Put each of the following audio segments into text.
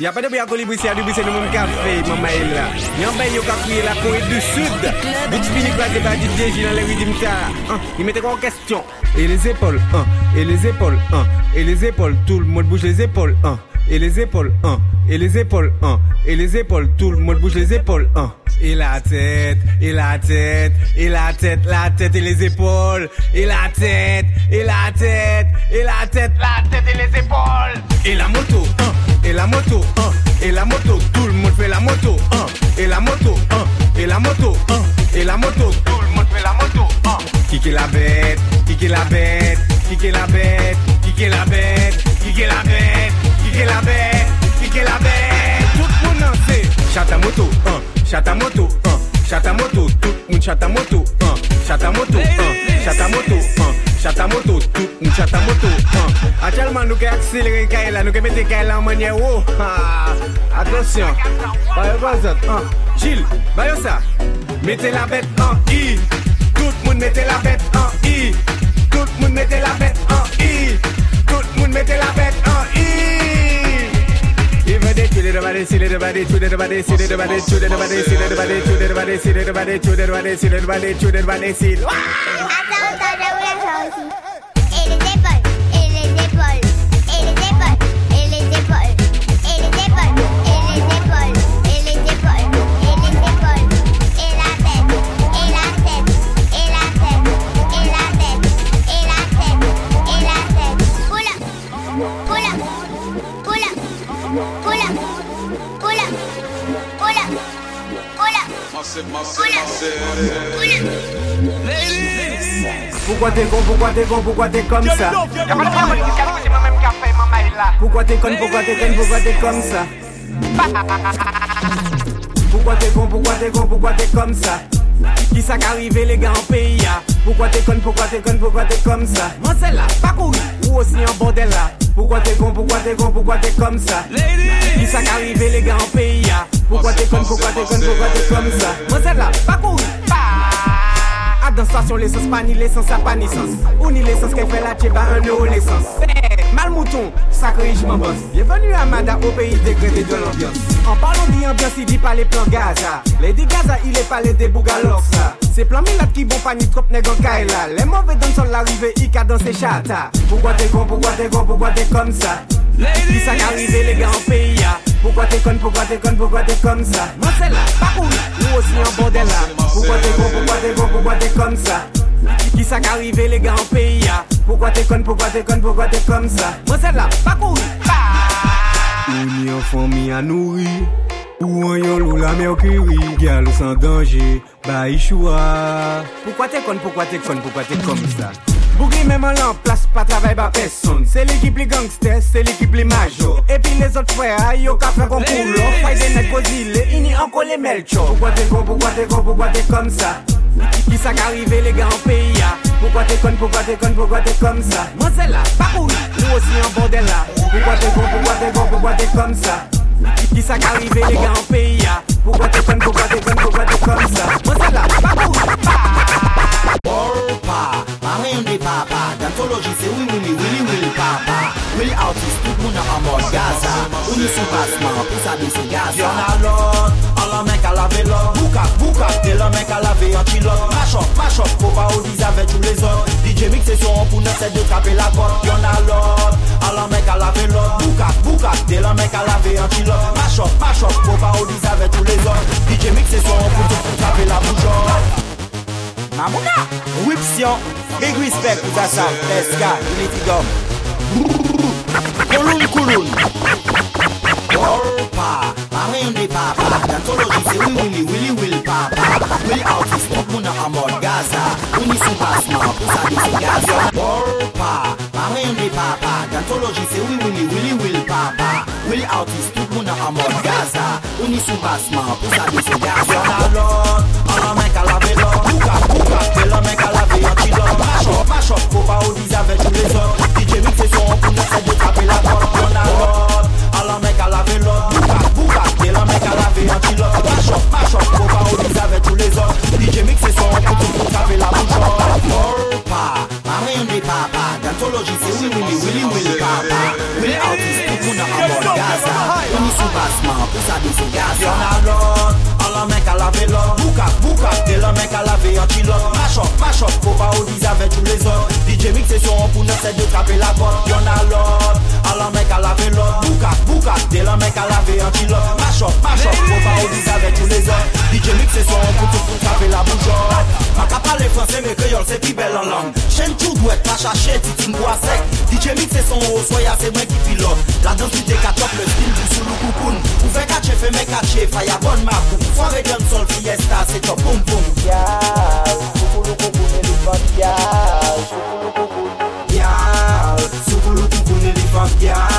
Y'a pas de bruit à colibri, c'est à du bruit, c'est le même café, maman est là. Y'en ben, y'a qu'à crier la Corée du Sud. Bitch fini du DJ dans les rythmes ça. Hein, Il mettait quoi en question? Et les épaules, hein, et les épaules, hein, et les épaules, tout le monde bouge les épaules, hein, et les épaules, hein, et les épaules, hein, et les épaules, tout le monde bouge les épaules, hein. Et la tête, et la tête, et la tête, la tête et les épaules, et la tête, et la tête, et la tête, la tête et les épaules. Et la moto, la moto, hein, et la moto, tout le monde fait la moto, hein, et la moto, hein, et la moto, hein, et la moto, tout le monde fait la moto, hein. Qui la bête, qui la bête, qui la bête, qui la bête, qui la bête, qui la bête, qui la bête, tout le monde en. Chata moto, hein, chata moto, hein, chata moto, tout le monde chata moto, hein, chata moto, hein, chata moto, hein, chata moto, tout le monde chata moto, hein. Actuellement, nous accélérons Kaila, nous mettons Kaila en manière haut. Attention, par Chill, voyons ça. Mettez la bête en I. Tout le monde mettez la bête en I. Tout le monde mettez la bête en I. Tout le monde mettez la bête en I. Everybody, chill everybody, chill everybody, chill everybody, chill Pourquoi t'es con, pourquoi t'es con, pourquoi t'es comme ça. Pourquoi t'es con, pourquoi t'es con, pourquoi t'es comme ça Pourquoi t'es con, pourquoi t'es con, pourquoi t'es comme ça Qui ça qu'arrivé les gars en pays Pourquoi t'es con, pourquoi t'es con, pourquoi t'es comme ça Moi c'est là, pas courir, ou aussi en bordel là Pourquoi t'es con, pourquoi t'es con, pourquoi t'es comme ça Qui ça qu'arrivé les gars en pays Pourquoi t'es con, pourquoi t'es con, pourquoi t'es comme ça? Moi c'est là, pas courir, à dans station l'essence, pas ni l'essence, ça pas sens. Ou ni l'essence qu'elle fait la tchéba, un euro l'essence. Eh, Mal mouton, sacré, je m'en bosse. Bienvenue à Mada, au pays dégradé de l'ambiance. En parlant d'ambiance, il dit pas les plans Gaza. Les Gaza, il est pas les débougalors, ça. C'est plans Milat qui vont pas ni trop nègre. Les mauvais dans sont l'arrivée, il a dans ses chata. Pourquoi t'es con, pourquoi t'es con, pourquoi t'es comme ça? Di sa ka rive le gen an peyi ya. Poukwa te kon, poukwa te kon, poukwa te kom sa Mwen se la, pakou ya, nou osi an bordel la Poukwa te kon, poukwa te kon, poukwa te kom sa Ki sa ka rive le gen an peyi ya. Poukwa te kon, poukwa te kon, poukwa te kom sa Mwen se la, pakou ya Ou ni an fomi an nouri Ou an yon lou la merkuri. Gyal ou san danje, ba ishwa Poukwa te kon, poukwa te kon, poukwa te kom sa Bougri même en l'en place, pas travail par personne. C'est l'équipe les gangsters, c'est l'équipe les majors. Et puis les autres frères, yo ka fait coule. Faille des nègres posile, ini encore les melchor. Pourquoi t'es con, pourquoi t'es con, pourquoi t'es comme ça? Qui ça qu'arrivé les gars en pays Pourquoi t'es con, pourquoi t'es con, pourquoi t'es comme ça? Moi c'est là, pas cool, nous aussi en bordel là Pourquoi t'es con, pourquoi t'es con, pourquoi t'es comme ça? Qui ça qu'arrivé les gars en pays Pourquoi t'es con, pourquoi t'es con, pourquoi t'es comme ça? Moi c'est là, pas cool, Soldier se wili wili wili wili papa. Wili artist tout moun an amor Gaza. Ou ni sou basman pou sa bi se Gaza. Yon alot, an la men ka lave lot Boukak, boukak, te la men ka lave yon chilot Machok, machok, pou pa ou diz ave chou le zot DJ mix se son pou ne se de trape la kot Yon alot, an la men ka lave lot Boukak, boukak, te la men ka lave yon chilot Machok, machok, pou pa ou diz ave chou le zot DJ mix se son pou te trape la kot émission. Big respect to that sound. Papa. Datology say we willy willy will papa. Will out is not muna Gaza. Uni super smart. Usa disi Gaza. Warpa. Papa. Datology say we willy willy will papa. Will out is not muna Gaza. Uni super smart. Disi Gaza. Lord, I'll make a love it, Lord. Kuka, kuka, tell choc, faut pas au avec tous les autres. DJ mix c'est son, pour nous c'est de la porte. On a l'autre, à la mec à laver l'autre. Boucat, boucat, et la mec à laver antilope. Pas choc, pas choc, faut pas au avec tous les autres. DJ mix c'est son, pour nous taper la bouche. Pas, marine des papa, d'anthologie c'est oui, oui, oui, oui, papa. Oui, artiste, pour nous, à Gaza. On y sous bassement, pour ça, nous, c'est Gaza. On a l'autre. la men ka lave lor. Boukak, boukak, de la men ka lave yon chilot. Machok, machok, pou pa ou diz ave tou les ot DJ mix se son pou nan se de kape la bot. Yon alot, lot, a la men ka lave lor. Boukak, boukak, de la men ka lave yon chilot. Machok, machok, pou pa ou diz ave tou les ot DJ Mix se son pou tout pou trape la boujot Ma ka pale franse me kreyol se pi bel an lang Chen chou dwet, pa chache, titin kwa sek DJ Mix son soya se mwen ki pilot La densité katop le stil du sou lou koukoun Ou fe kache fe bon makou Soare gen sol fiesta, soukoulou koukoun elefant Yal,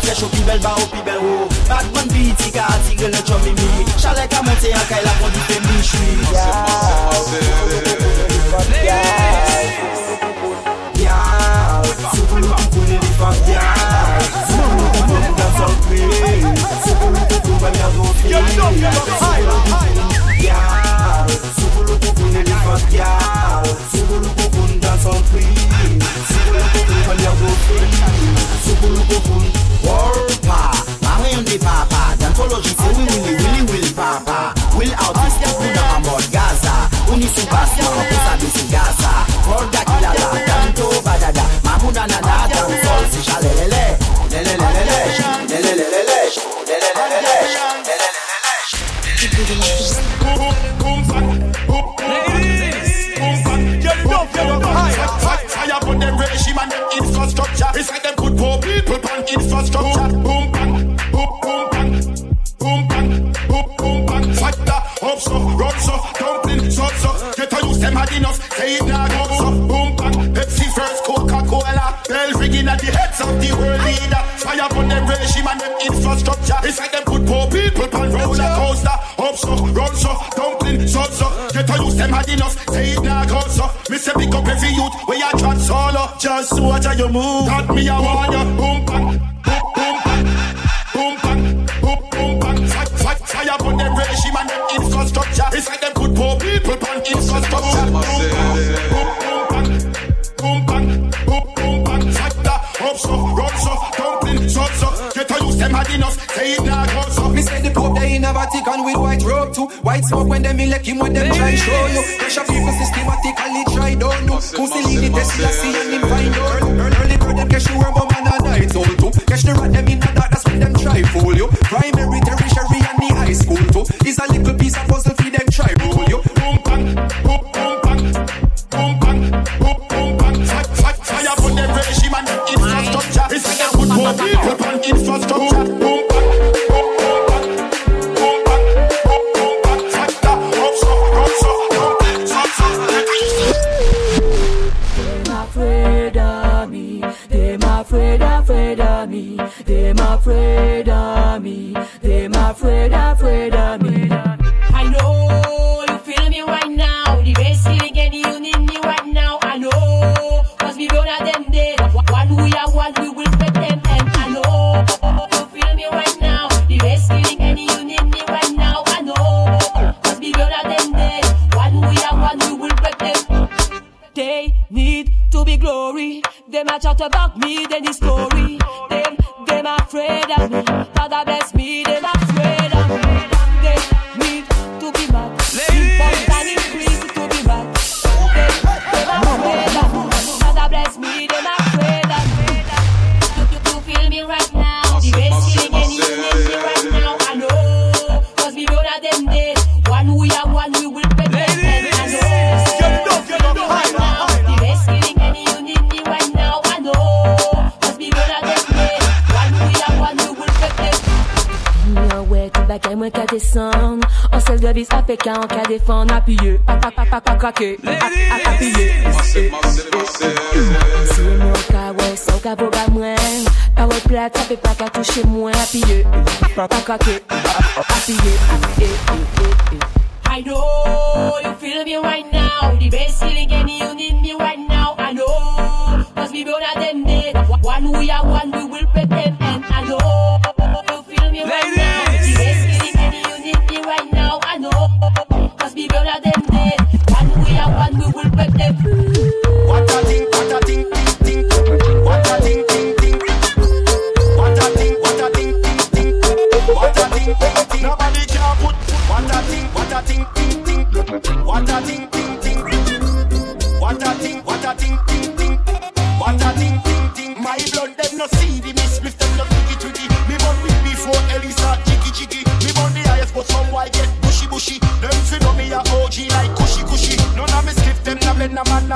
se fi a den fresh, ou pi bel ba ou pi bel ho Bad man bi ti ka atigre le chom mimi. Chale ka monte an kay la kondi fe mi chui Yal, soukoulou koukoun elefant Yal, soukoulou koukoun dansol queen Soukoulou koukoun wè mèr dofi Soukoulou koukoun Yal, soukoulou koukoun elefant Yal, soukoulou koukoun dansol enough. Say it now Cola. Bell ringing at the heads of the world leader. Fire put them regime and them infrastructure. It's like them put poor people on roller coaster. Up so, run so, dumpling so so. Get to use them hard enough. Say it now go so. Me say pick up every youth where you chat solo. Just watch how you move. Got me a warn you. Boom bang, boom boom bang, boom bang, boom boom bang. Fire, fire them regime and them infrastructure. It's like them put poor people on infrastructure. Boom In Vatican with white robe too. White smoke when them elect him when them try show you. Pressure people systematically try don't do. Mussolini you see and him find out. Early, bird them catch you worm but man a night old too. Catch the rat them Them afraid, afraid of me. Them afraid of me. Them afraid, afraid of me. I know you feel me right now. The best feeling and you need me right now. I know, cause we gonna them day. One we are one, we will fit them. And I know you feel me right now. The best feeling and you need me right now. I know, cause we gonna them day. One we are one, we will fit them. Glory. Them a chat about me, then the story. Them, them afraid of me. Father bless me, them afraid Appuyé, craqué, appuyé. Mon pas qu'à toucher moins, appuyé, craqué, appuyé. I know you feel me right now, the best feeling any you need me right now, I know, cause we both are them dead, one we are one we OG like cushy cushy. None of me skiff them, na blend, na man,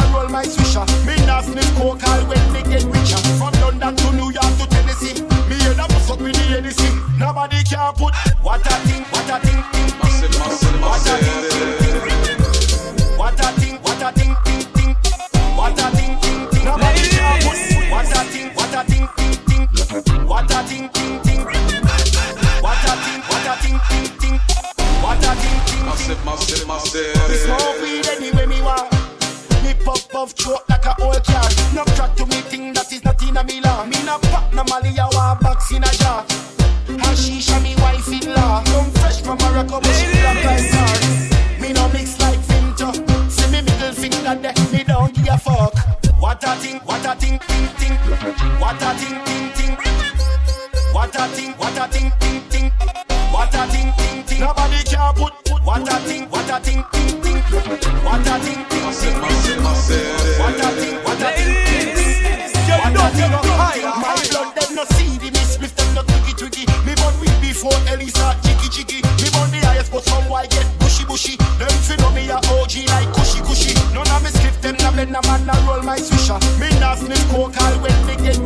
Me no mix like filter. See me middle finger there, me don't give a fuck. What a thing, what a thing, ting ting. What a thing, ting ting. What a thing, what a thing, ting ting. What a thing, ting ting. Nobody can put, put. What a thing, what a thing, ting ting. What a ting. What a thing, what a thing, ting ting. What a thing, my blood them no see the miss with them no twiggy twiggy. Me born with before Ellie jiggy jiggy. pressure. Me not sniff coke I when me get